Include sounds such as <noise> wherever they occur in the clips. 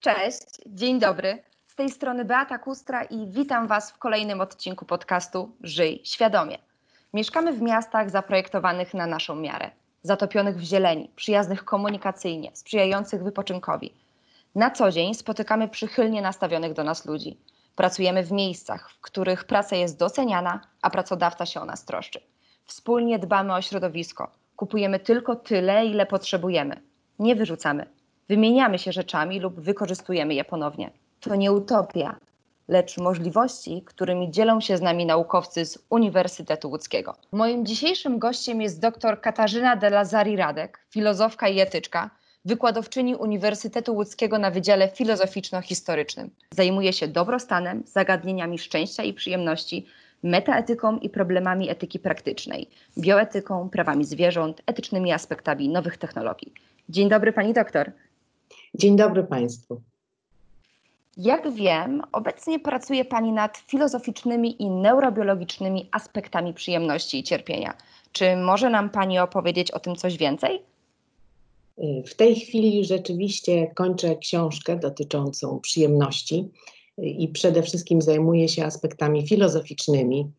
Cześć, dzień dobry. Z tej strony Beata Kustra i witam Was w kolejnym odcinku podcastu Żyj świadomie. Mieszkamy w miastach zaprojektowanych na naszą miarę, zatopionych w zieleni, przyjaznych komunikacyjnie, sprzyjających wypoczynkowi. Na co dzień spotykamy przychylnie nastawionych do nas ludzi. Pracujemy w miejscach, w których praca jest doceniana, a pracodawca się o nas troszczy. Wspólnie dbamy o środowisko. Kupujemy tylko tyle, ile potrzebujemy. Nie wyrzucamy. Wymieniamy się rzeczami lub wykorzystujemy je ponownie. To nie utopia, lecz możliwości, którymi dzielą się z nami naukowcy z Uniwersytetu Łódzkiego. Moim dzisiejszym gościem jest dr Katarzyna de Lazari-Radek, filozofka i etyczka, wykładowczyni Uniwersytetu Łódzkiego na Wydziale Filozoficzno-Historycznym. Zajmuje się dobrostanem, zagadnieniami szczęścia i przyjemności, metaetyką i problemami etyki praktycznej, bioetyką, prawami zwierząt, etycznymi aspektami nowych technologii. Dzień dobry pani doktor. Dzień dobry państwu. Jak wiem, obecnie pracuje Pani nad filozoficznymi i neurobiologicznymi aspektami przyjemności i cierpienia. Czy może nam Pani opowiedzieć o tym coś więcej? W tej chwili rzeczywiście kończę książkę dotyczącą przyjemności i przede wszystkim zajmuję się aspektami filozoficznymi,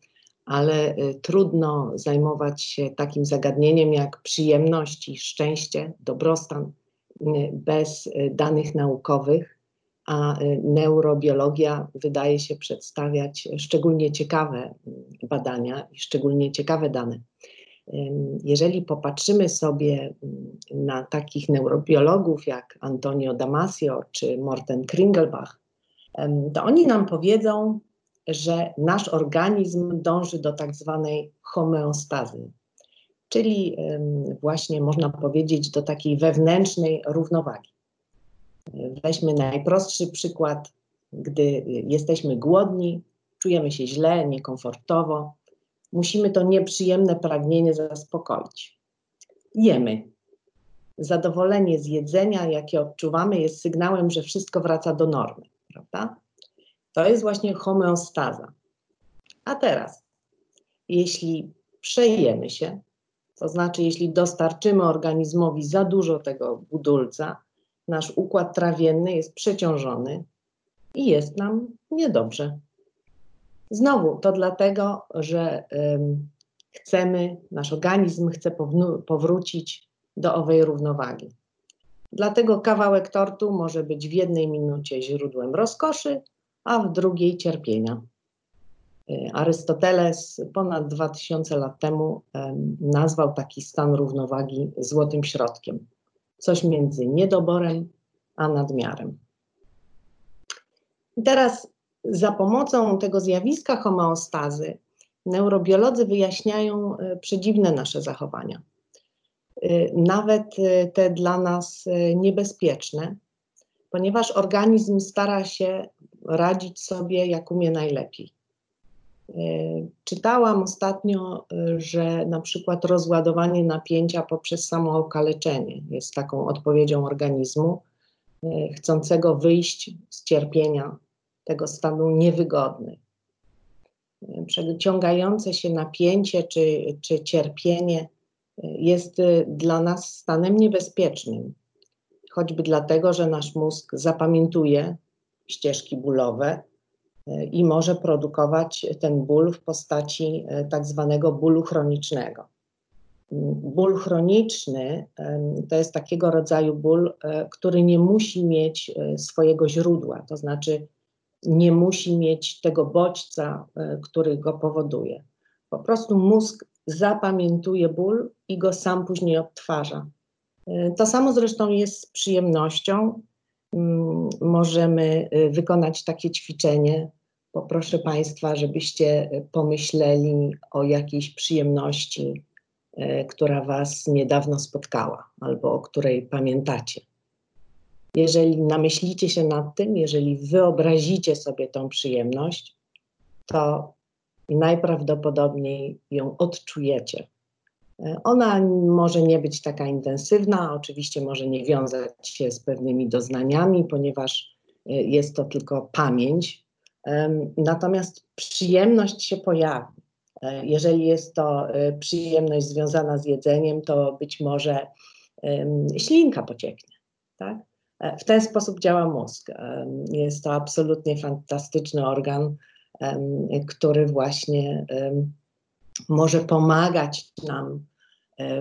ale y, trudno zajmować się takim zagadnieniem jak przyjemność i szczęście, dobrostan bez y, danych naukowych, a neurobiologia wydaje się przedstawiać szczególnie ciekawe badania i szczególnie ciekawe dane. Jeżeli popatrzymy sobie na takich neurobiologów jak Antonio Damasio czy Morten Kringelbach, to oni nam powiedzą, że nasz organizm dąży do tak zwanej homeostazy, czyli właśnie można powiedzieć do takiej wewnętrznej równowagi. Weźmy najprostszy przykład, gdy jesteśmy głodni, czujemy się źle, niekomfortowo, musimy to nieprzyjemne pragnienie zaspokoić. Jemy. Zadowolenie z jedzenia, jakie odczuwamy, jest sygnałem, że wszystko wraca do normy, prawda? To jest właśnie homeostaza. A teraz, jeśli przejemy się, to znaczy jeśli dostarczymy organizmowi za dużo tego budulca, nasz układ trawienny jest przeciążony i jest nam niedobrze. Znowu to dlatego, że um, chcemy, nasz organizm chce powrócić do owej równowagi. Dlatego kawałek tortu może być w jednej minucie źródłem rozkoszy, a w drugiej cierpienia. E, Arystoteles ponad 2000 lat temu nazwał taki stan równowagi złotym środkiem. Coś między niedoborem a nadmiarem. Teraz za pomocą tego zjawiska homeostazy neurobiolodzy wyjaśniają e, przedziwne nasze zachowania. E, nawet te dla nas niebezpieczne, ponieważ organizm stara się radzić sobie jak umie najlepiej. E, czytałam ostatnio, e, że na przykład rozładowanie napięcia poprzez samookaleczenie jest taką odpowiedzią organizmu e, chcącego wyjść z cierpienia, tego stanu niewygodny. Przeciągające się napięcie czy, czy cierpienie jest dla nas stanem niebezpiecznym, choćby dlatego, że nasz mózg zapamiętuje ścieżki bólowe i może produkować ten ból w postaci e, tak zwanego bólu chronicznego. Ból chroniczny to jest takiego rodzaju ból, e, który nie musi mieć swojego źródła, to znaczy nie musi mieć tego bodźca, który go powoduje. Po prostu mózg zapamiętuje ból i go sam później odtwarza. To samo zresztą jest z przyjemnością. Mm, możemy y, wykonać takie ćwiczenie. Poproszę Państwa, żebyście pomyśleli o jakiejś przyjemności, y, która Was niedawno spotkała albo o której pamiętacie. Jeżeli namyślicie się nad tym, jeżeli wyobrazicie sobie tą przyjemność, to najprawdopodobniej ją odczujecie. Ona może nie być taka intensywna, oczywiście może nie wiązać się z pewnymi doznaniami, ponieważ e, jest to tylko pamięć. Natomiast przyjemność się pojawi. E, jeżeli jest to e, przyjemność związana z jedzeniem, to być może ślinka pocieknie. Tak? W ten sposób działa mózg. Jest to absolutnie fantastyczny organ, który właśnie może pomagać nam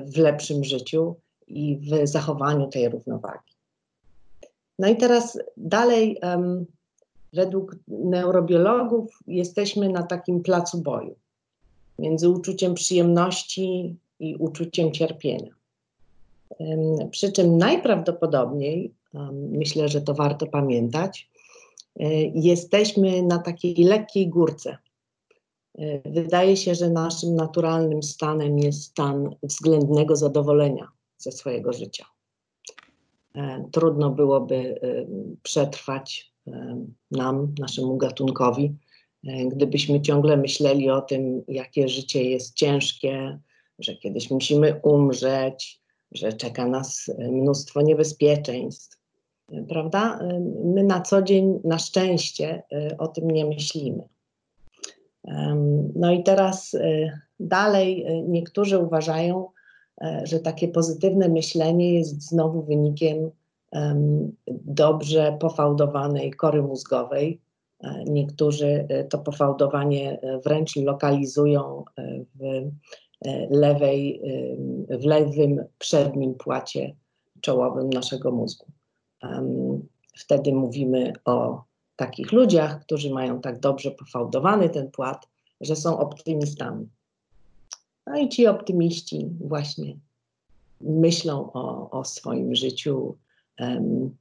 w lepszym życiu i w zachowaniu tej równowagi. No i teraz dalej, według neurobiologów, jesteśmy na takim placu boju między uczuciem przyjemności i uczuciem cierpienia. Przy czym najprawdopodobniej, myślę, że to warto pamiętać, e, jesteśmy na takiej lekkiej górce E, wydaje się, że naszym naturalnym stanem jest stan względnego zadowolenia ze swojego życia. E, trudno byłoby e, przetrwać nam, naszemu gatunkowi, gdybyśmy ciągle myśleli o tym, jakie życie jest ciężkie, że kiedyś musimy umrzeć, że czeka nas mnóstwo niebezpieczeństw. Prawda? My na co dzień, na szczęście, o tym nie myślimy. No i teraz y, dalej y, niektórzy uważają, e, że takie pozytywne myślenie jest znowu wynikiem dobrze pofałdowanej kory mózgowej. E, niektórzy y, to pofałdowanie wręcz lokalizują w lewej, w lewym przednim płacie czołowym naszego mózgu. Wtedy mówimy o takich ludziach, którzy mają tak dobrze pofałdowany ten płat, że są optymistami. No i ci optymiści właśnie myślą o, o swoim życiu um,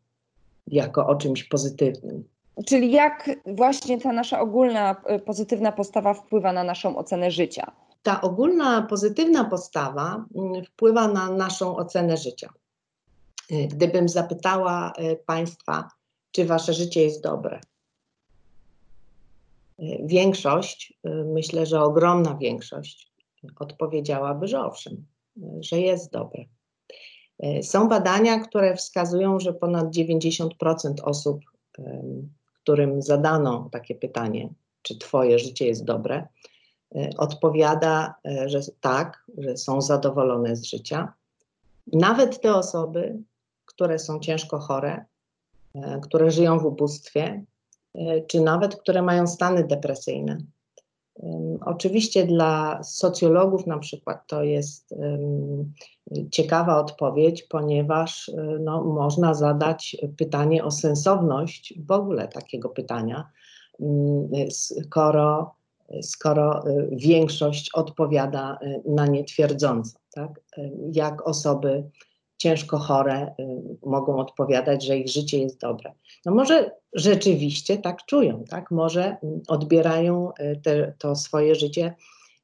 jako o czymś pozytywnym. Czyli jak właśnie ta nasza ogólna y, pozytywna postawa wpływa na naszą ocenę życia? Ta ogólna pozytywna postawa mm, wpływa na naszą ocenę życia. Y, gdybym zapytała y, Państwa, czy Wasze życie jest dobre, większość, y, myślę, że ogromna większość odpowiedziałaby, że owszem, że jest dobre. Y, są badania, które wskazują, że ponad 90% osób, którym zadano takie pytanie, czy Twoje życie jest dobre, y, odpowiada, że tak, że są zadowolone z życia. Nawet te osoby, które są ciężko chore, które żyją w ubóstwie, czy nawet które mają stany depresyjne. Oczywiście dla socjologów na przykład to jest ciekawa odpowiedź, ponieważ e, no, można zadać pytanie o sensowność w ogóle takiego pytania, skoro, skoro e, większość odpowiada na nie twierdząco. Tak? Jak osoby ciężko chore y, mogą odpowiadać, że ich życie jest dobre. No może rzeczywiście tak czują, tak? Może mm, odbierają y, te, to swoje życie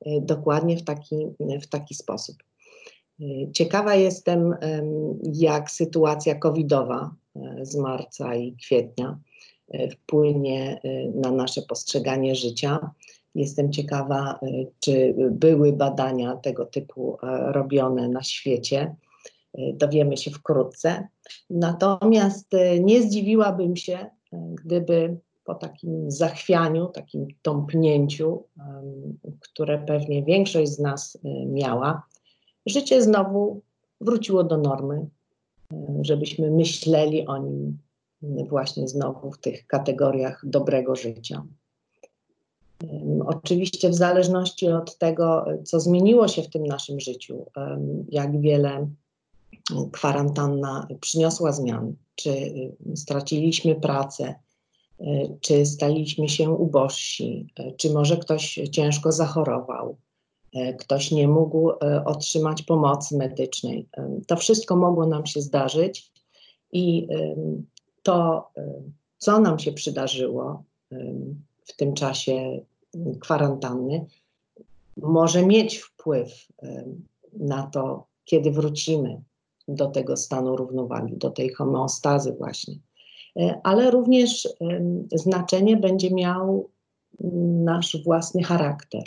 y, dokładnie w taki, w taki sposób. Ciekawa jestem, jak sytuacja covidowa z marca i kwietnia wpłynie na nasze postrzeganie życia. Jestem ciekawa, czy były badania tego typu robione na świecie E, dowiemy się wkrótce. Natomiast e, nie zdziwiłabym się, e, gdyby po takim zachwianiu, takim tąpnięciu, które pewnie większość z nas miała, życie znowu wróciło do normy, żebyśmy myśleli o nim właśnie znowu w tych kategoriach dobrego życia. Oczywiście, w zależności od tego, co zmieniło się w tym naszym życiu, jak wiele kwarantanna przyniosła zmiany, czy y, straciliśmy pracę, y, czy staliśmy się ubożsi, y, czy może ktoś ciężko zachorował, ktoś nie mógł otrzymać pomocy medycznej. To wszystko mogło nam się zdarzyć i to, co nam się przydarzyło w tym czasie kwarantanny, może mieć wpływ na to, kiedy wrócimy do tego stanu równowagi, do tej homeostazy właśnie. E, ale również znaczenie będzie miał nasz własny charakter.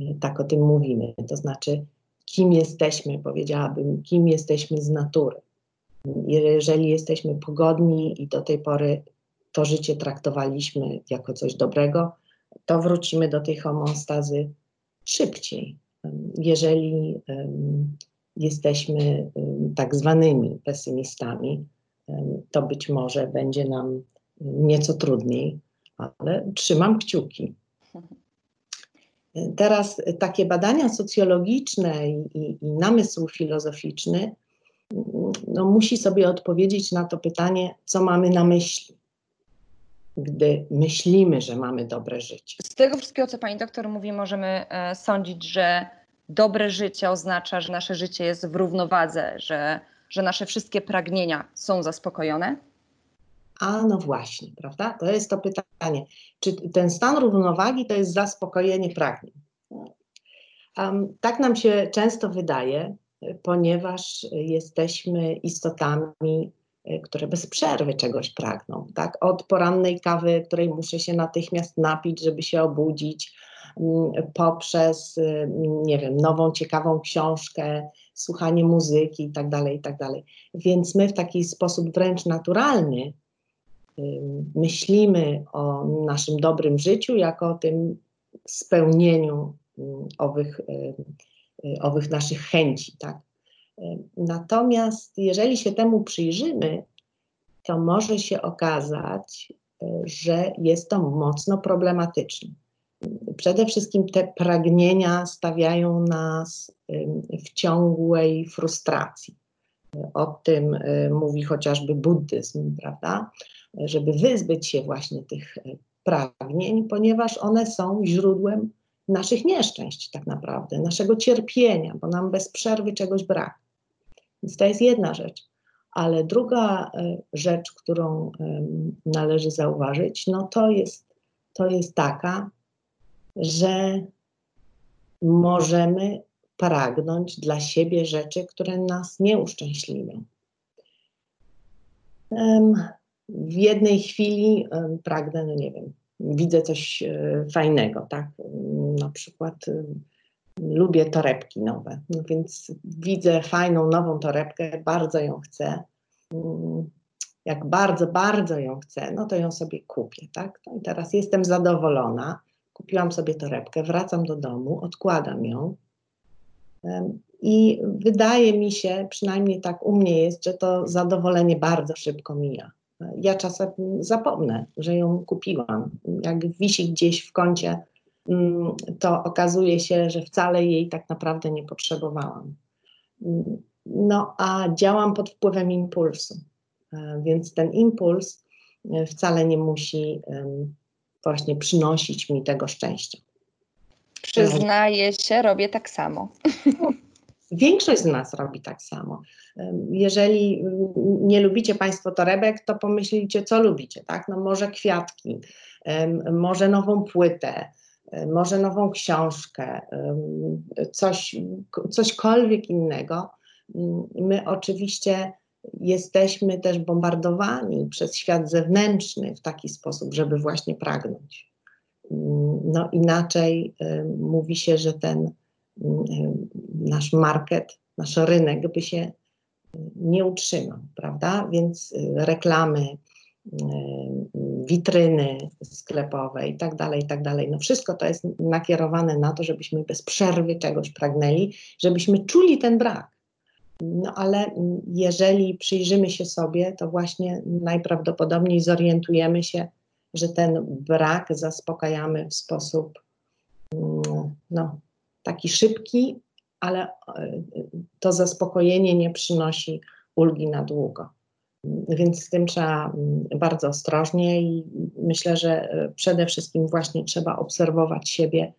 E, tak o tym mówimy. To znaczy, kim jesteśmy, powiedziałabym, kim jesteśmy z natury. Jeżeli jesteśmy pogodni i do tej pory to życie traktowaliśmy jako coś dobrego, to wrócimy do tej homeostazy szybciej. Jeżeli um, jesteśmy tak zwanymi pesymistami, to być może będzie nam nieco trudniej, ale trzymam kciuki. Teraz takie badania socjologiczne i, i, i namysł filozoficzny no, musi sobie odpowiedzieć na to pytanie, co mamy na myśli, gdy myślimy, że mamy dobre życie. Z tego wszystkiego, co pani doktor mówi, możemy e, sądzić, że dobre życie oznacza, że nasze życie jest w równowadze, że, że nasze wszystkie pragnienia są zaspokojone? A no właśnie, prawda? To jest to pytanie. Czy ten stan równowagi to jest zaspokojenie pragnień? Um, tak nam się często wydaje, ponieważ jesteśmy istotami, e, które bez przerwy czegoś pragną. Tak? Od porannej kawy, której muszę się natychmiast napić, żeby się obudzić, poprzez, y, nie wiem, nową, ciekawą książkę, słuchanie muzyki itd., tak itd. Tak Więc my w taki sposób wręcz naturalny myślimy o naszym dobrym życiu jako o tym spełnieniu owych, owych naszych chęci. Tak? Natomiast jeżeli się temu przyjrzymy, to może się okazać, że jest to mocno problematyczne. Przede wszystkim te pragnienia stawiają nas w ciągłej frustracji. O tym mówi chociażby buddyzm, prawda? żeby wyzbyć się właśnie tych e, pragnień, ponieważ one są źródłem naszych nieszczęść, tak naprawdę, naszego cierpienia, bo nam bez przerwy czegoś brak. Więc to jest jedna rzecz. Ale druga e, rzecz, którą należy zauważyć, no to jest, to jest taka, że możemy pragnąć dla siebie rzeczy, które nas nie uszczęśliwią w jednej chwili pragnę, no nie wiem, widzę coś e, fajnego, tak? Na przykład lubię torebki nowe, no więc widzę fajną, nową torebkę, bardzo ją chcę. Mm, jak bardzo, bardzo ją chcę, no to ją sobie kupię, tak? No i teraz jestem zadowolona, kupiłam sobie torebkę, wracam do domu, odkładam ją. I wydaje mi się, przynajmniej tak u mnie jest, że to zadowolenie bardzo szybko mija ja czasem zapomnę, że ją kupiłam. Jak wisi gdzieś w kącie, mm, to okazuje się, że wcale jej tak naprawdę nie potrzebowałam. No a działam pod wpływem impulsu, e, więc ten impuls e, wcale nie musi właśnie przynosić mi tego szczęścia. Przyznaję się, robię tak samo. <laughs> Większość z nas robi tak samo. Jeżeli nie lubicie Państwo torebek, to pomyślcie, co lubicie, tak? No może kwiatki, może nową płytę, może nową książkę, coś, cośkolwiek innego. My oczywiście jesteśmy też bombardowani przez świat zewnętrzny w taki sposób, żeby właśnie pragnąć. No inaczej mówi się, że ten nasz market, nasz rynek by się nie utrzymał, prawda? Więc y, reklamy, witryny sklepowe i tak dalej, i tak dalej. No wszystko to jest nakierowane na to, żebyśmy bez przerwy czegoś pragnęli, żebyśmy czuli ten brak. No ale jeżeli przyjrzymy się sobie, to właśnie najprawdopodobniej zorientujemy się, że ten brak zaspokajamy w sposób mm, no, taki szybki, ale e, to zaspokojenie nie przynosi ulgi na długo. Więc z tym trzeba mm, bardzo ostrożnie i myślę, że e, przede wszystkim właśnie trzeba obserwować siebie,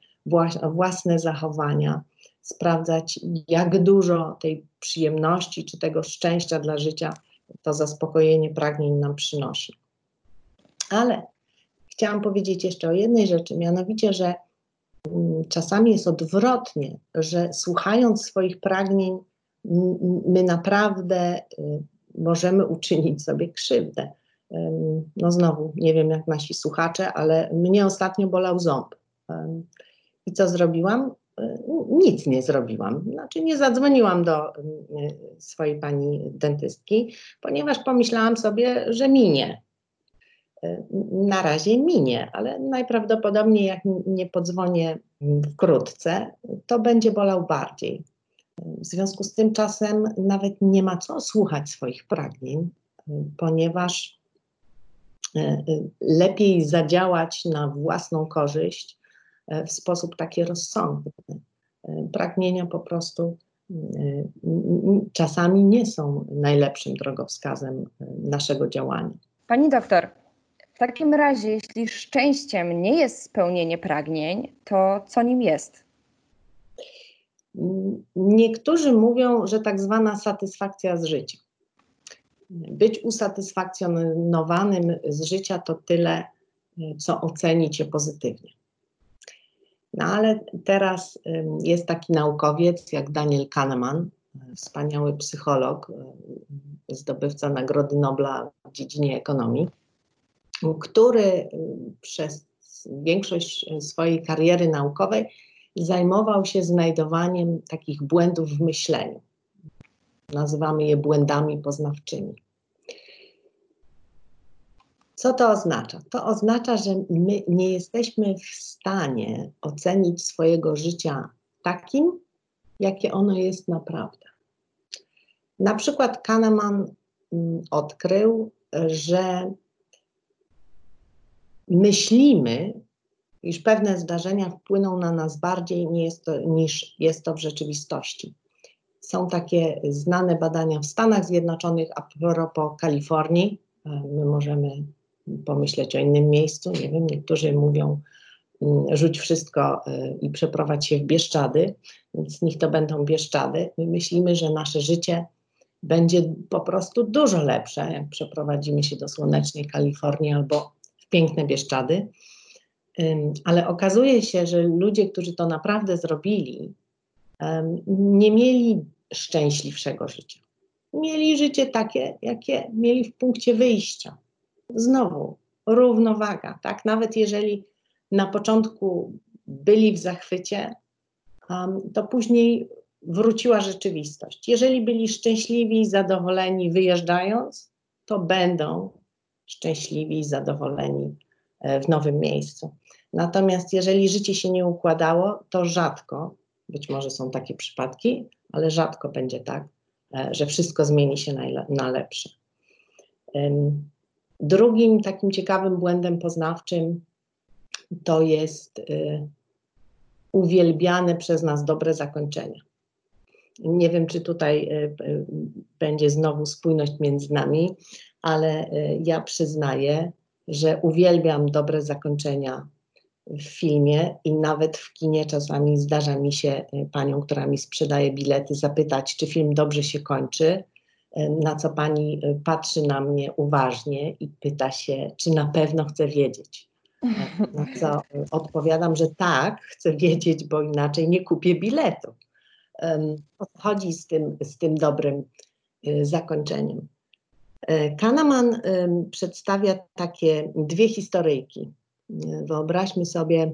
własne zachowania, sprawdzać, jak dużo tej przyjemności czy tego szczęścia dla życia to zaspokojenie pragnień nam przynosi. Ale chciałam powiedzieć jeszcze o jednej rzeczy, mianowicie, że czasami jest odwrotnie, że słuchając swoich pragnień, my naprawdę y, możemy uczynić sobie krzywdę. No znowu, nie wiem jak nasi słuchacze, ale mnie ostatnio bolał ząb. I co zrobiłam? Y, nic nie zrobiłam. Znaczy nie zadzwoniłam do y, swojej pani dentystki, ponieważ pomyślałam sobie, że minie na razie minie, ale najprawdopodobniej jak nie podzwonię wkrótce, to będzie bolał bardziej. W związku z tym czasem nawet nie ma co słuchać swoich pragnień, ponieważ lepiej zadziałać na własną korzyść w sposób taki rozsądny. Pragnienia po prostu czasami nie są najlepszym drogowskazem naszego działania. Pani doktor, w takim razie, jeśli szczęściem nie jest spełnienie pragnień, to co nim jest? Niektórzy mówią, że tak zwana satysfakcja z życia. Być usatysfakcjonowanym z życia to tyle, co ocenić je pozytywnie. No ale teraz jest taki naukowiec jak Daniel Kahneman, wspaniały psycholog, zdobywca Nagrody Nobla w dziedzinie ekonomii, który przez większość swojej kariery naukowej zajmował się znajdowaniem takich błędów w myśleniu. Nazywamy je błędami poznawczymi. Co to oznacza? To oznacza, że my nie jesteśmy w stanie ocenić swojego życia takim, jakie ono jest naprawdę. Na przykład Kahneman mm, odkrył, że myślimy, iż pewne zdarzenia wpłyną na nas bardziej jest to, niż jest to w rzeczywistości. Są takie znane badania w Stanach Zjednoczonych a propos Kalifornii. My możemy pomyśleć o innym miejscu. Nie wiem, niektórzy mówią, mm, rzuć wszystko y, i przeprowadź się w Bieszczady, więc niech to będą Bieszczady. My myślimy, że nasze życie będzie po prostu dużo lepsze, jak przeprowadzimy się do słonecznej Kalifornii albo w piękne Bieszczady. Ale okazuje się, że ludzie, którzy to naprawdę zrobili, nie mieli szczęśliwszego życia. Mieli życie takie, jakie mieli w punkcie wyjścia. Znowu, równowaga, tak? Nawet jeżeli na początku byli w zachwycie, to później wróciła rzeczywistość. Jeżeli byli szczęśliwi i zadowoleni wyjeżdżając, to będą szczęśliwi i zadowoleni e, w nowym miejscu. Natomiast jeżeli życie się nie układało, to rzadko, być może są takie przypadki, ale rzadko będzie tak, e, że wszystko zmieni się na lepsze. Drugim takim ciekawym błędem poznawczym to jest y, uwielbiane przez nas dobre zakończenie. Nie wiem, czy tutaj y, y, będzie znowu spójność między nami, ale ja przyznaję, że uwielbiam dobre zakończenia w filmie i nawet w kinie czasami zdarza mi się panią, która mi sprzedaje bilety, zapytać, czy film dobrze się kończy na co pani y, patrzy na mnie uważnie i pyta się, czy na pewno chcę wiedzieć. Na co odpowiadam, że tak, chcę wiedzieć, bo inaczej nie kupię biletu. O chodzi z tym, z tym dobrym y, zakończeniem? E, Kahneman przedstawia takie dwie historyjki. Wyobraźmy sobie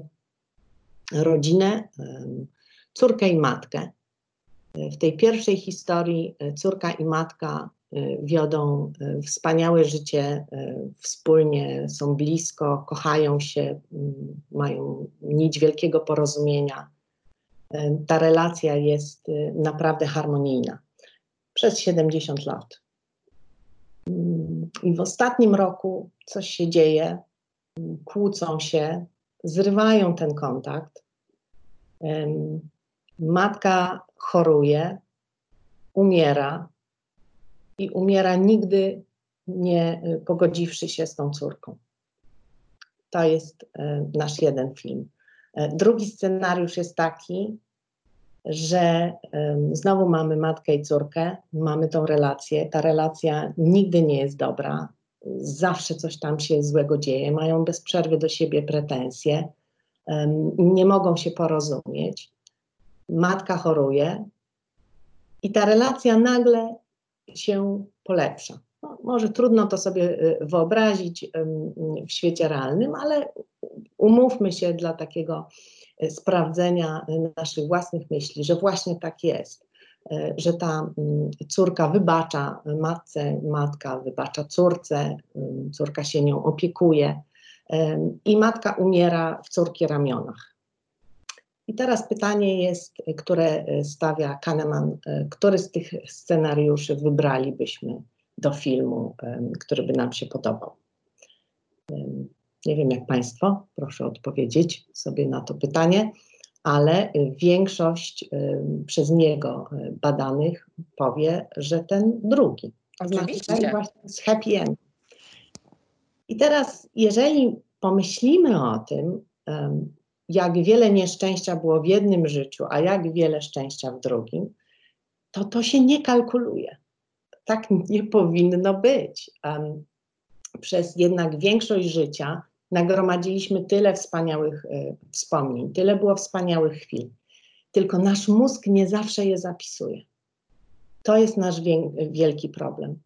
rodzinę, córkę i matkę. W tej pierwszej historii e, córka i matka e, wiodą e, wspaniałe życie, wspólnie są blisko, kochają się, mają nić wielkiego porozumienia. Ta relacja jest naprawdę harmonijna przez 70 lat. I w ostatnim roku coś się dzieje, kłócą się, zrywają ten kontakt. Matka choruje, umiera i umiera nigdy nie pogodziwszy się z tą córką. To jest y, nasz jeden film. Y, drugi scenariusz jest taki, że znowu mamy matkę i córkę, mamy tą relację. Ta relacja nigdy nie jest dobra, zawsze coś tam się złego dzieje, mają bez przerwy do siebie pretensje, nie mogą się porozumieć matka choruje i ta relacja nagle się polepsza. No, może trudno to sobie y, wyobrazić w świecie realnym, ale umówmy się dla takiego y, sprawdzenia naszych własnych myśli, że właśnie tak jest, y, że ta córka wybacza matce, matka wybacza córce, córka się nią opiekuje i matka umiera w córki ramionach. I teraz pytanie jest, które stawia Kahneman, który z tych scenariuszy wybralibyśmy do filmu, który by nam się podobał. Nie wiem jak Państwo, proszę odpowiedzieć sobie na to pytanie, ale większość przez niego badanych powie, że ten drugi. Oczywiście. Znaczy właśnie z happy end. I teraz, jeżeli pomyślimy o tym, jak wiele nieszczęścia było w jednym życiu, a jak wiele szczęścia w drugim, to to się nie kalkuluje. Tak nie powinno być. Przez jednak większość życia nagromadziliśmy tyle wspaniałych y, wspomnień, tyle było wspaniałych chwil. Tylko nasz mózg nie zawsze je zapisuje. To jest nasz wielki problem.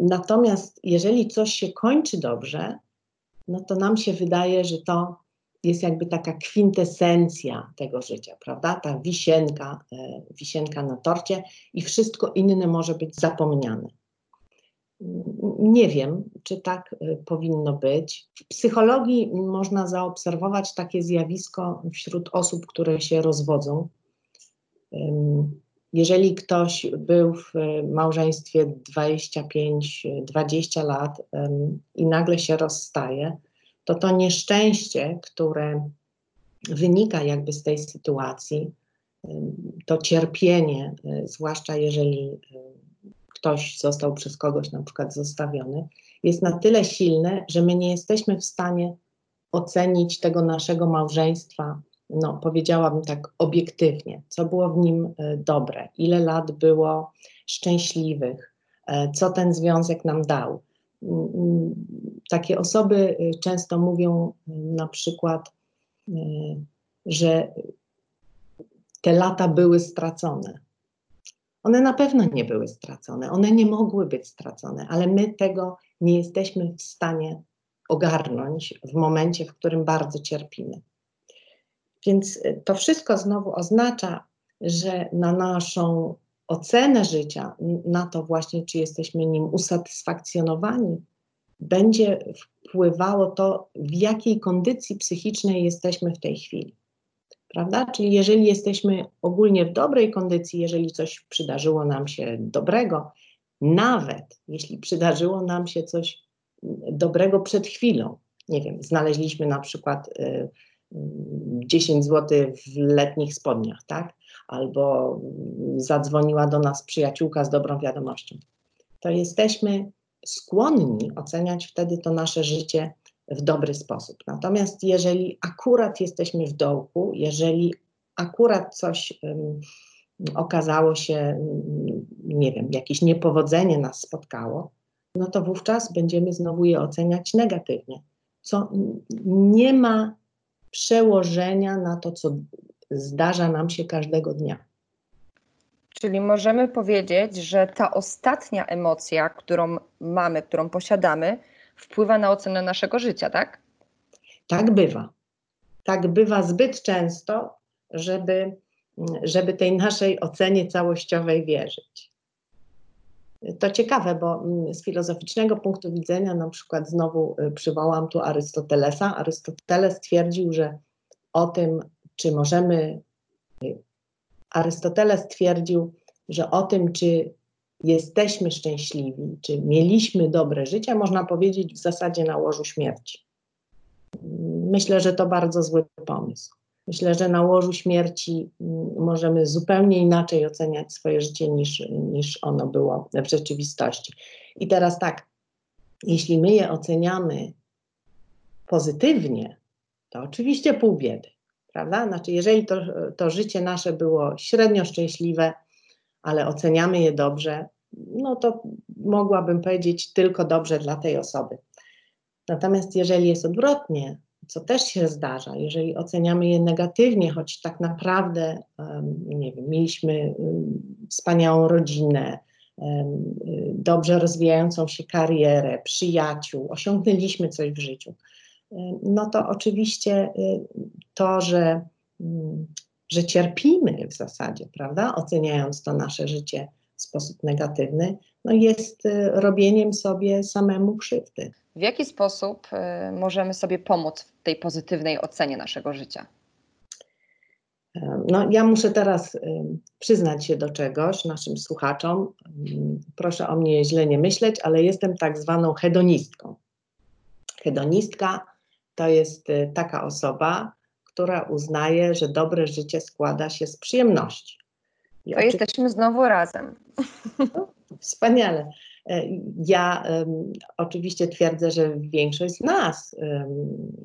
Natomiast jeżeli coś się kończy dobrze, no to nam się wydaje, że to jest jakby taka kwintesencja tego życia, prawda? Ta wisienka, e, wisienka na torcie i wszystko inne może być zapomniane. Nie wiem, czy tak e, powinno być. W psychologii można zaobserwować takie zjawisko wśród osób, które się rozwodzą. Jeżeli ktoś był w małżeństwie 25-20 lat i nagle się rozstaje, to to nieszczęście, które wynika jakby z tej sytuacji, to cierpienie, e, zwłaszcza jeżeli e, ktoś został przez kogoś na przykład zostawiony, jest na tyle silne, że my nie jesteśmy w stanie ocenić tego naszego małżeństwa, no powiedziałabym tak obiektywnie, co było w nim e, dobre, ile lat było szczęśliwych, co ten związek nam dał takie osoby y, często mówią y, na przykład, y, że te lata były stracone. One na pewno nie były stracone, one nie mogły być stracone, ale my tego nie jesteśmy w stanie ogarnąć w momencie, w którym bardzo cierpimy. Więc to wszystko znowu oznacza, że na naszą ocenę życia, na to właśnie, czy jesteśmy nim usatysfakcjonowani, będzie wpływało to, w jakiej kondycji psychicznej jesteśmy w tej chwili. Prawda? Czyli jeżeli jesteśmy ogólnie w dobrej kondycji, jeżeli coś przydarzyło nam się dobrego, nawet jeśli przydarzyło nam się coś dobrego przed chwilą, nie wiem, znaleźliśmy na przykład y, 10 zł w letnich spodniach, tak? Albo zadzwoniła do nas przyjaciółka z dobrą wiadomością. To jesteśmy skłonni oceniać wtedy to nasze życie w dobry sposób. Natomiast jeżeli akurat jesteśmy w dołku, jeżeli akurat coś um, okazało się, nie wiem, jakieś niepowodzenie nas spotkało, no to wówczas będziemy znowu je oceniać negatywnie, co nie ma przełożenia na to, co zdarza nam się każdego dnia. Czyli możemy powiedzieć, że ta ostatnia emocja, którą mamy, którą posiadamy, wpływa na ocenę naszego życia, tak? Tak bywa. Tak bywa zbyt często, żeby, żeby tej naszej ocenie całościowej wierzyć. To ciekawe, bo mm, z filozoficznego punktu widzenia, na przykład znowu y, przywołam tu Arystotelesa. Arystoteles twierdził, że o tym, czy możemy. Arystoteles twierdził, że o tym, czy jesteśmy szczęśliwi, czy mieliśmy dobre życie, można powiedzieć w zasadzie na łożu śmierci. Myślę, że to bardzo zły pomysł. Myślę, że na łożu śmierci mm, możemy zupełnie inaczej oceniać swoje życie niż, niż ono było w rzeczywistości. I teraz tak, jeśli my je oceniamy pozytywnie, to oczywiście pół biedy, prawda? Znaczy, jeżeli to, to życie nasze było średnio szczęśliwe, ale oceniamy je dobrze, no to mogłabym powiedzieć tylko dobrze dla tej osoby. Natomiast jeżeli jest odwrotnie, co też się zdarza, jeżeli oceniamy je negatywnie, choć tak naprawdę, nie wiem, mieliśmy wspaniałą rodzinę, dobrze rozwijającą się karierę, przyjaciół, osiągnęliśmy coś w życiu, no to oczywiście y, to, że, że cierpimy w zasadzie, prawda, oceniając to nasze życie w sposób negatywny, no jest y, robieniem sobie samemu krzywdy. W jaki sposób y, możemy sobie pomóc w tej pozytywnej ocenie naszego życia? No, ja muszę teraz przyznać się do czegoś naszym słuchaczom. Proszę o mnie źle nie myśleć, ale jestem tak zwaną hedonistką. Hedonistka to jest y, taka osoba, która uznaje, że dobre życie składa się z przyjemności. I to jesteśmy znowu razem. No, wspaniale. E, ja um, oczywiście twierdzę, że większość z nas um,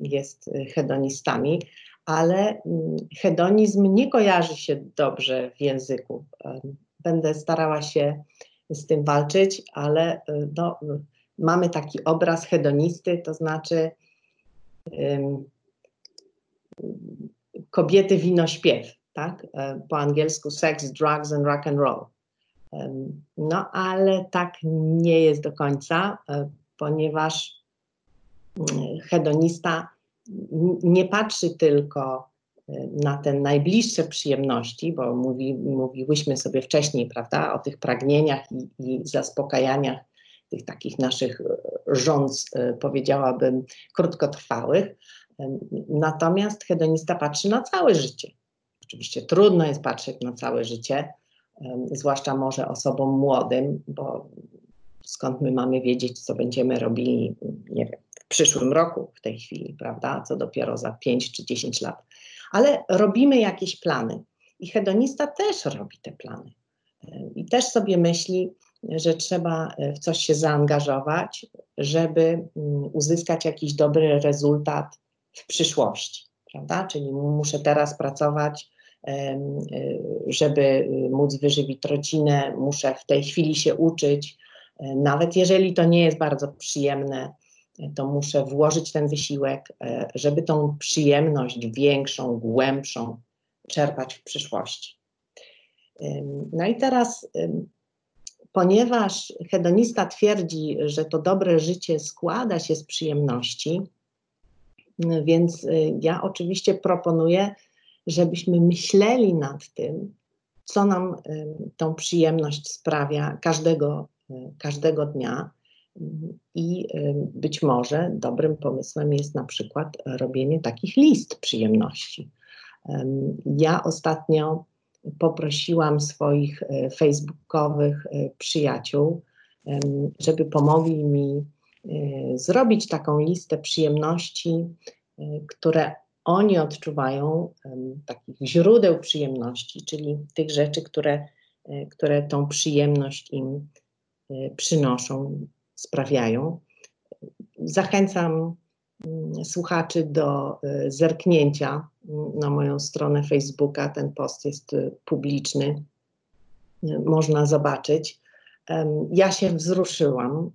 jest hedonistami, ale um, hedonizm nie kojarzy się dobrze w języku. Będę starała się z tym walczyć, ale e, no, mamy taki obraz hedonisty, to znaczy kobiety wino śpiew, tak? E, po angielsku sex, drugs and rock and roll. No ale tak nie jest do końca, e, ponieważ mm, hedonista nie patrzy tylko e, na te najbliższe przyjemności, bo mówi, mówiłyśmy sobie wcześniej, prawda, o tych pragnieniach i, i zaspokajaniach tych takich naszych rząd, powiedziałabym, krótkotrwałych. Natomiast hedonista patrzy na całe życie. Oczywiście trudno jest patrzeć na całe życie, zwłaszcza może osobom młodym, bo skąd my mamy wiedzieć, co będziemy robili, nie wiem, w przyszłym roku, w tej chwili, prawda, co dopiero za 5 czy 10 lat. Ale robimy jakieś plany i hedonista też robi te plany. I też sobie myśli, że trzeba w coś się zaangażować, żeby mm, uzyskać jakiś dobry rezultat w przyszłości, prawda? Czyli muszę teraz pracować, żeby móc wyżywić rodzinę, muszę w tej chwili się uczyć, e, nawet jeżeli to nie jest bardzo przyjemne, to muszę włożyć ten wysiłek, e, żeby tą przyjemność większą, głębszą czerpać w przyszłości. No i teraz, ponieważ hedonista twierdzi, że to dobre życie składa się z przyjemności, więc y, ja oczywiście proponuję, żebyśmy myśleli nad tym, co nam y, tą przyjemność sprawia każdego, y, każdego dnia. I być może dobrym pomysłem jest na przykład robienie takich list przyjemności. Ja ostatnio poprosiłam swoich facebookowych przyjaciół, żeby pomogli mi Y, zrobić taką listę przyjemności, które oni odczuwają, takich źródeł przyjemności, czyli tych rzeczy, które, które tą przyjemność im przynoszą, sprawiają. Zachęcam mm, słuchaczy do zerknięcia na moją stronę Facebooka. Ten post jest publiczny, można zobaczyć. Ja się wzruszyłam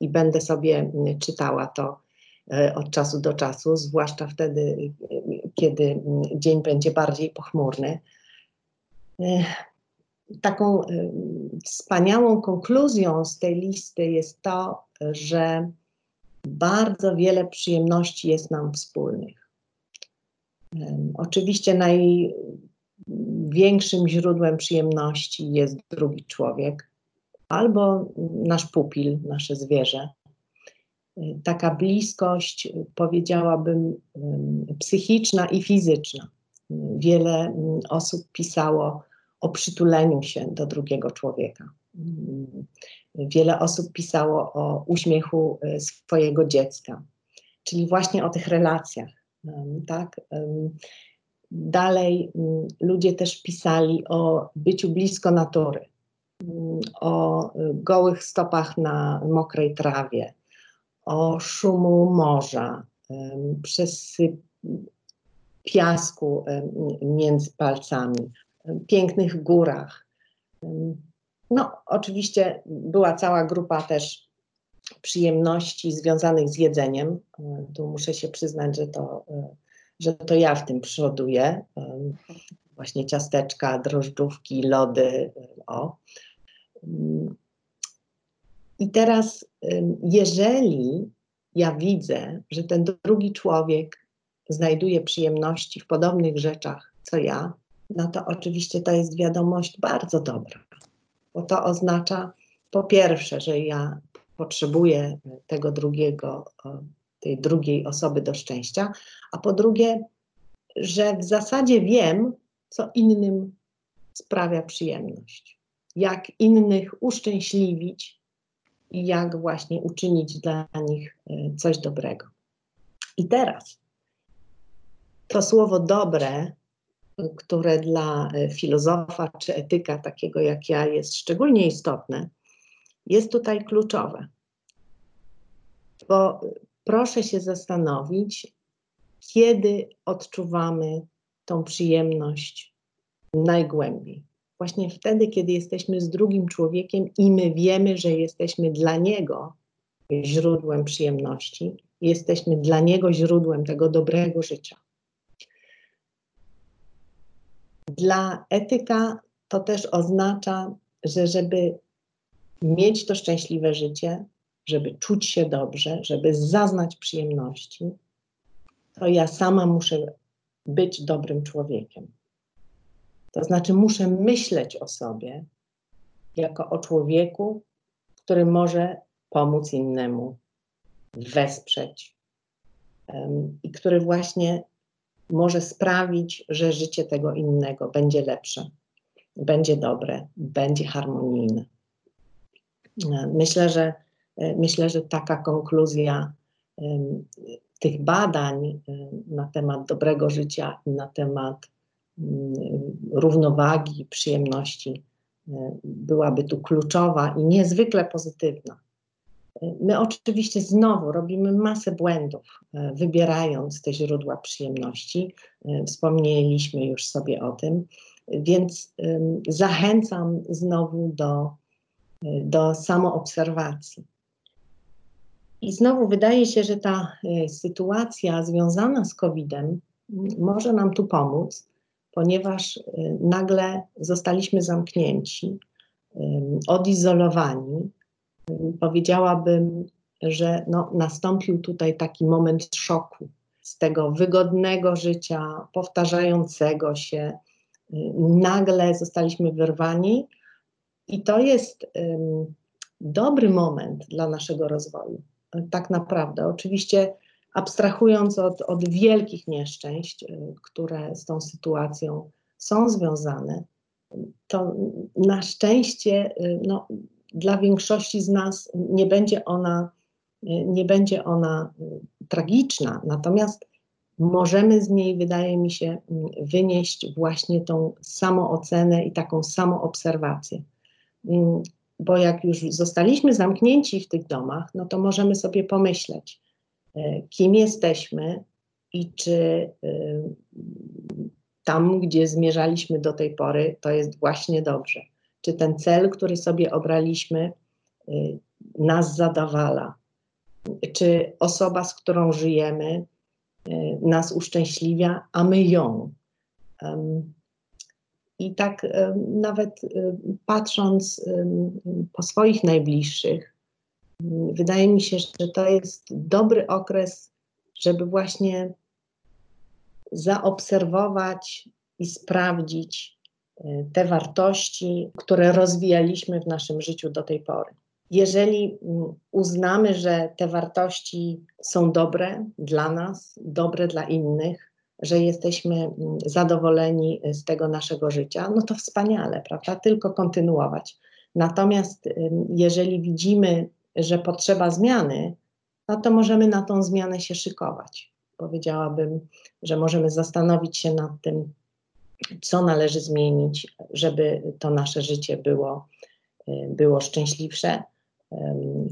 i będę sobie czytała to od czasu do czasu, zwłaszcza wtedy, kiedy dzień będzie bardziej pochmurny. Taką wspaniałą konkluzją z tej listy jest to, że bardzo wiele przyjemności jest nam wspólnych. Oczywiście największym źródłem przyjemności jest drugi człowiek, albo nasz pupil, nasze zwierzę. Taka bliskość, powiedziałabym, psychiczna i fizyczna. Wiele osób pisało o przytuleniu się do drugiego człowieka. Wiele osób pisało o uśmiechu e, swojego dziecka, czyli właśnie o tych relacjach. Tak? Dalej ludzie też pisali o byciu blisko natury o gołych stopach na mokrej trawie, o szumu morza, przez piasku między palcami, pięknych górach. No, oczywiście była cała grupa też przyjemności związanych z jedzeniem. Tu muszę się przyznać, że to, że to ja w tym przoduję. Właśnie ciasteczka, drożdżówki, lody. O. I teraz, jeżeli ja widzę, że ten drugi człowiek znajduje przyjemności w podobnych rzeczach co ja, no to oczywiście to jest wiadomość bardzo dobra, bo to oznacza po pierwsze, że ja potrzebuję tego drugiego, tej drugiej osoby do szczęścia, a po drugie, że w zasadzie wiem, co innym sprawia przyjemność, jak innych uszczęśliwić i jak właśnie uczynić dla nich e, coś dobrego. I teraz to słowo dobre, które dla e, filozofa czy etyka takiego jak ja jest szczególnie istotne, jest tutaj kluczowe. Bo proszę się zastanowić, kiedy odczuwamy tą przyjemność najgłębiej. Właśnie wtedy, kiedy jesteśmy z drugim człowiekiem i my wiemy, że jesteśmy dla niego źródłem przyjemności, jesteśmy dla niego źródłem tego dobrego życia. Dla etyka to też oznacza, że żeby mieć to szczęśliwe życie, żeby czuć się dobrze, żeby zaznać przyjemności, to ja sama muszę być dobrym człowiekiem. To znaczy, muszę myśleć o sobie jako o człowieku, który może pomóc innemu, wesprzeć um, i który właśnie może sprawić, że życie tego innego będzie lepsze, będzie dobre, będzie harmonijne. Myślę, że, myślę, że taka konkluzja tych badań na temat dobrego życia i na temat um, równowagi, przyjemności byłaby tu kluczowa i niezwykle pozytywna. My oczywiście znowu robimy masę błędów, e, wybierając te źródła przyjemności. E, wspomnieliśmy już sobie o tym, więc zachęcam znowu do, e, do samoobserwacji. I znowu wydaje się, że ta sytuacja związana z COVID-em może nam tu pomóc, ponieważ nagle zostaliśmy zamknięci, odizolowani powiedziałabym, że no, nastąpił tutaj taki moment szoku z tego wygodnego życia, powtarzającego się. Nagle zostaliśmy wyrwani, i to jest dobry moment dla naszego rozwoju. Tak naprawdę. Oczywiście, abstrahując od, od wielkich nieszczęść, y, które z tą sytuacją są związane, to na szczęście y, no, dla większości z nas nie będzie ona, nie będzie ona tragiczna, natomiast możemy z niej, wydaje mi się, wynieść właśnie tą samoocenę i taką samoobserwację. Mm, bo jak już zostaliśmy zamknięci w tych domach, no to możemy sobie pomyśleć, y, kim jesteśmy i czy y, tam, gdzie zmierzaliśmy do tej pory, to jest właśnie dobrze czy ten cel, który sobie obraliśmy, y, nas zadawala, czy osoba, z którą żyjemy, nas uszczęśliwia, a my ją. I tak nawet y, patrząc po swoich najbliższych, wydaje mi się, że to jest dobry okres, żeby właśnie zaobserwować i sprawdzić, te wartości, które rozwijaliśmy w naszym życiu do tej pory. Jeżeli mm, uznamy, że te wartości są dobre dla nas, dobre dla innych, że jesteśmy mm, zadowoleni z tego naszego życia, no to wspaniale, prawda? Tylko kontynuować. Natomiast jeżeli widzimy, że potrzeba zmiany, no to możemy na tą zmianę się szykować. Powiedziałabym, że możemy zastanowić się nad tym, co należy zmienić, żeby to nasze życie było, y, było szczęśliwsze,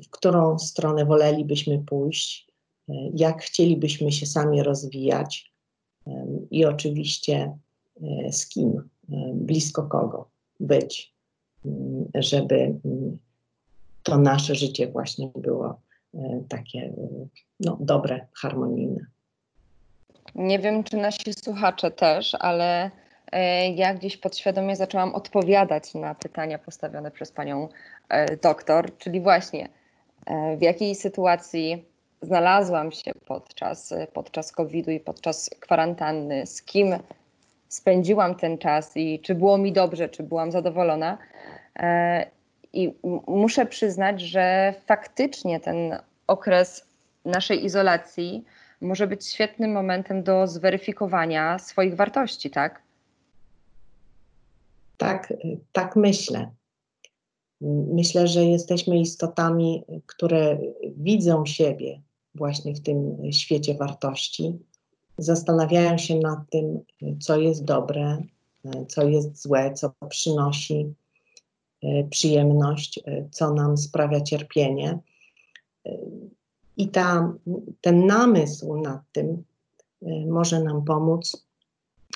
w którą stronę wolelibyśmy pójść, y, jak chcielibyśmy się sami rozwijać i oczywiście y, z kim, blisko kogo być, żeby to nasze życie właśnie było takie no, dobre, harmonijne. Nie wiem, czy nasi słuchacze też, ale E, ja gdzieś podświadomie zaczęłam odpowiadać na pytania postawione przez panią e, doktor, czyli właśnie e, w jakiej sytuacji znalazłam się podczas, podczas COVID-u i podczas kwarantanny, z kim spędziłam ten czas i czy było mi dobrze, czy byłam zadowolona. I muszę przyznać, że faktycznie ten okres naszej izolacji może być świetnym momentem do zweryfikowania swoich wartości, tak? Tak, tak myślę. Myślę, że jesteśmy istotami, które widzą siebie właśnie w tym świecie wartości, zastanawiają się nad tym, co jest dobre, co jest złe, co przynosi e, przyjemność, e, co nam sprawia cierpienie. E, I ta, ten namysł nad tym może nam pomóc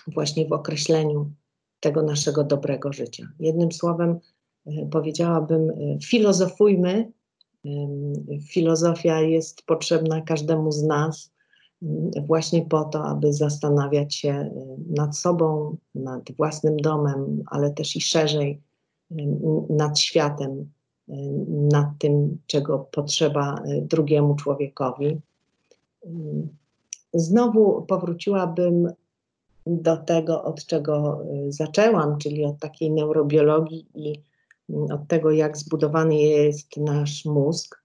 właśnie w określeniu tego naszego dobrego życia. Jednym słowem, powiedziałabym, filozofujmy. Filozofia jest potrzebna każdemu z nas właśnie po to, aby zastanawiać się nad sobą, nad własnym domem, ale też i szerzej nad światem, nad tym, czego potrzeba drugiemu człowiekowi. Znowu powróciłabym do tego, od czego zaczęłam, czyli od takiej neurobiologii i od tego, jak zbudowany jest nasz mózg.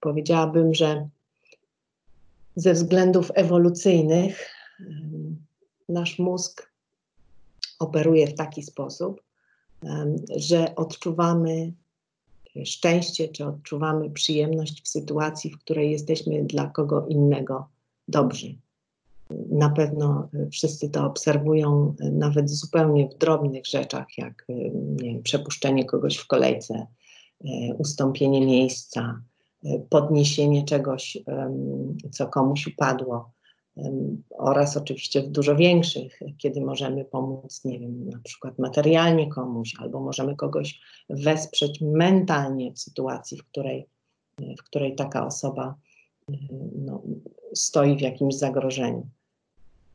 Powiedziałabym, że ze względów ewolucyjnych nasz mózg operuje w taki sposób, że odczuwamy szczęście, czy odczuwamy przyjemność w sytuacji, w której jesteśmy dla kogo innego dobrzy. Na pewno wszyscy to obserwują nawet zupełnie w drobnych rzeczach, jak wiem, przepuszczenie kogoś w kolejce, ustąpienie miejsca, podniesienie czegoś, co komuś upadło, oraz oczywiście w dużo większych, kiedy możemy pomóc, nie wiem, na przykład materialnie komuś, albo możemy kogoś wesprzeć mentalnie w sytuacji, w której, w której taka osoba no, stoi w jakimś zagrożeniu.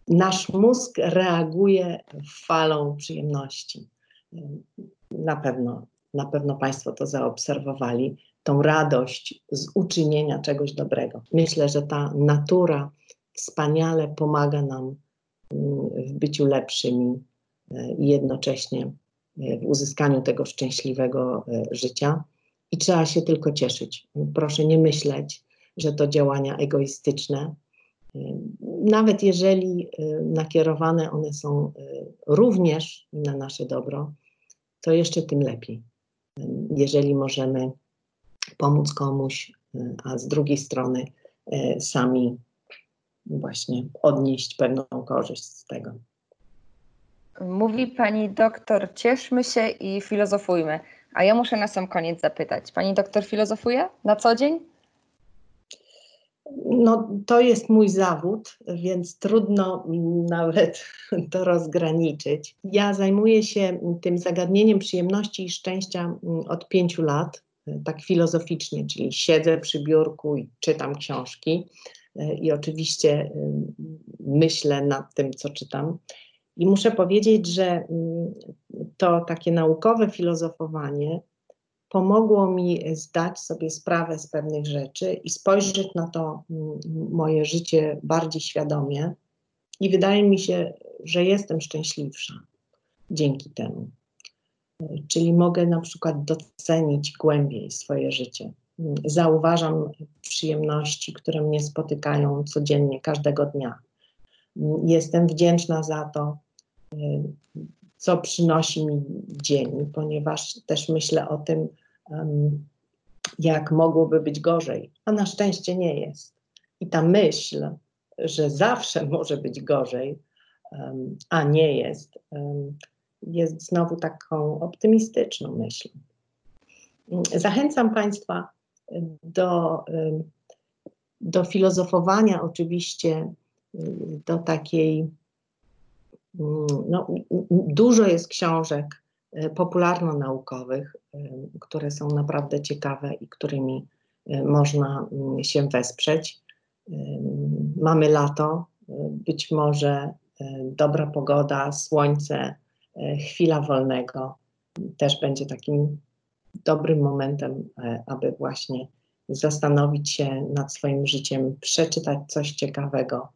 Nasz mózg reaguje falą przyjemności. Na pewno, na pewno Państwo to zaobserwowali tą radość z uczynienia czegoś dobrego. Myślę, że ta natura wspaniale pomaga nam mm, w byciu lepszymi e, i jednocześnie e, w uzyskaniu tego szczęśliwego e, życia. I trzeba się tylko cieszyć. Proszę nie myśleć, że to działania egoistyczne. Nawet jeżeli nakierowane one są również na nasze dobro, to jeszcze tym lepiej. Jeżeli możemy pomóc komuś, y, a z drugiej strony y, sami właśnie odnieść pewną korzyść z tego. Mówi pani doktor, cieszmy się i filozofujmy. A ja muszę na sam koniec zapytać. Pani doktor filozofuje na co dzień? No, to jest mój zawód, więc trudno nawet <laughs> to rozgraniczyć. Ja zajmuję się tym zagadnieniem przyjemności i szczęścia mm, od pięciu lat tak filozoficznie, czyli siedzę przy biurku i czytam książki e, i oczywiście e, myślę nad tym, co czytam. I muszę powiedzieć, że mm, to takie naukowe filozofowanie pomogło mi zdać sobie sprawę z pewnych rzeczy i spojrzeć na to mm, moje życie bardziej świadomie. I wydaje mi się, że jestem szczęśliwsza dzięki temu. Czyli mogę na przykład docenić głębiej swoje życie. Zauważam przyjemności, które mnie spotykają codziennie, każdego dnia. Jestem wdzięczna za to, co przynosi mi dzień, ponieważ też myślę o tym, jak mogłoby być gorzej, a na szczęście nie jest. I ta myśl, że zawsze <laughs> może być gorzej, a nie jest, jest znowu taką optymistyczną myślą. Zachęcam Państwa do, do filozofowania, oczywiście, do takiej. No, dużo jest książek popularno-naukowych, które są naprawdę ciekawe i którymi e, można mm, się wesprzeć. Mamy lato, e, być może dobra pogoda, słońce, E, chwila wolnego też będzie takim dobrym momentem, e, aby właśnie zastanowić się nad swoim życiem, przeczytać coś ciekawego,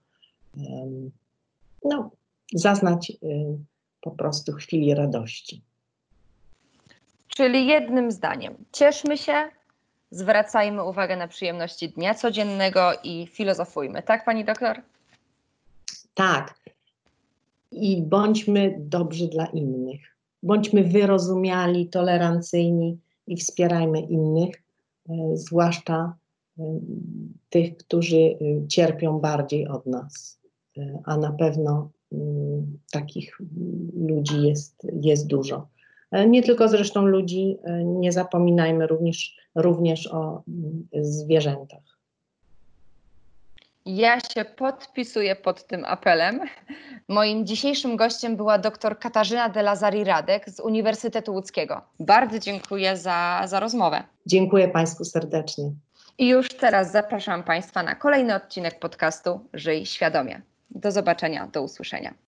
no, zaznać po prostu chwili radości. Czyli jednym zdaniem, cieszmy się, zwracajmy uwagę na przyjemności dnia codziennego i filozofujmy. Tak, pani doktor? Tak. I bądźmy dobrzy dla innych. Bądźmy wyrozumiali, tolerancyjni i wspierajmy innych, e, zwłaszcza e, tych, którzy e, cierpią bardziej od nas. A na pewno mm, takich ludzi jest, jest dużo. Nie tylko zresztą ludzi, nie zapominajmy również, również o mm, zwierzętach. Ja się podpisuję pod tym apelem. Moim dzisiejszym gościem była dr Katarzyna de Lazari-Radek z Uniwersytetu Łódzkiego. Bardzo dziękuję za, za rozmowę. Dziękuję Państwu serdecznie. I już teraz zapraszam Państwa na kolejny odcinek podcastu Żyj Świadomie. Do zobaczenia, do usłyszenia.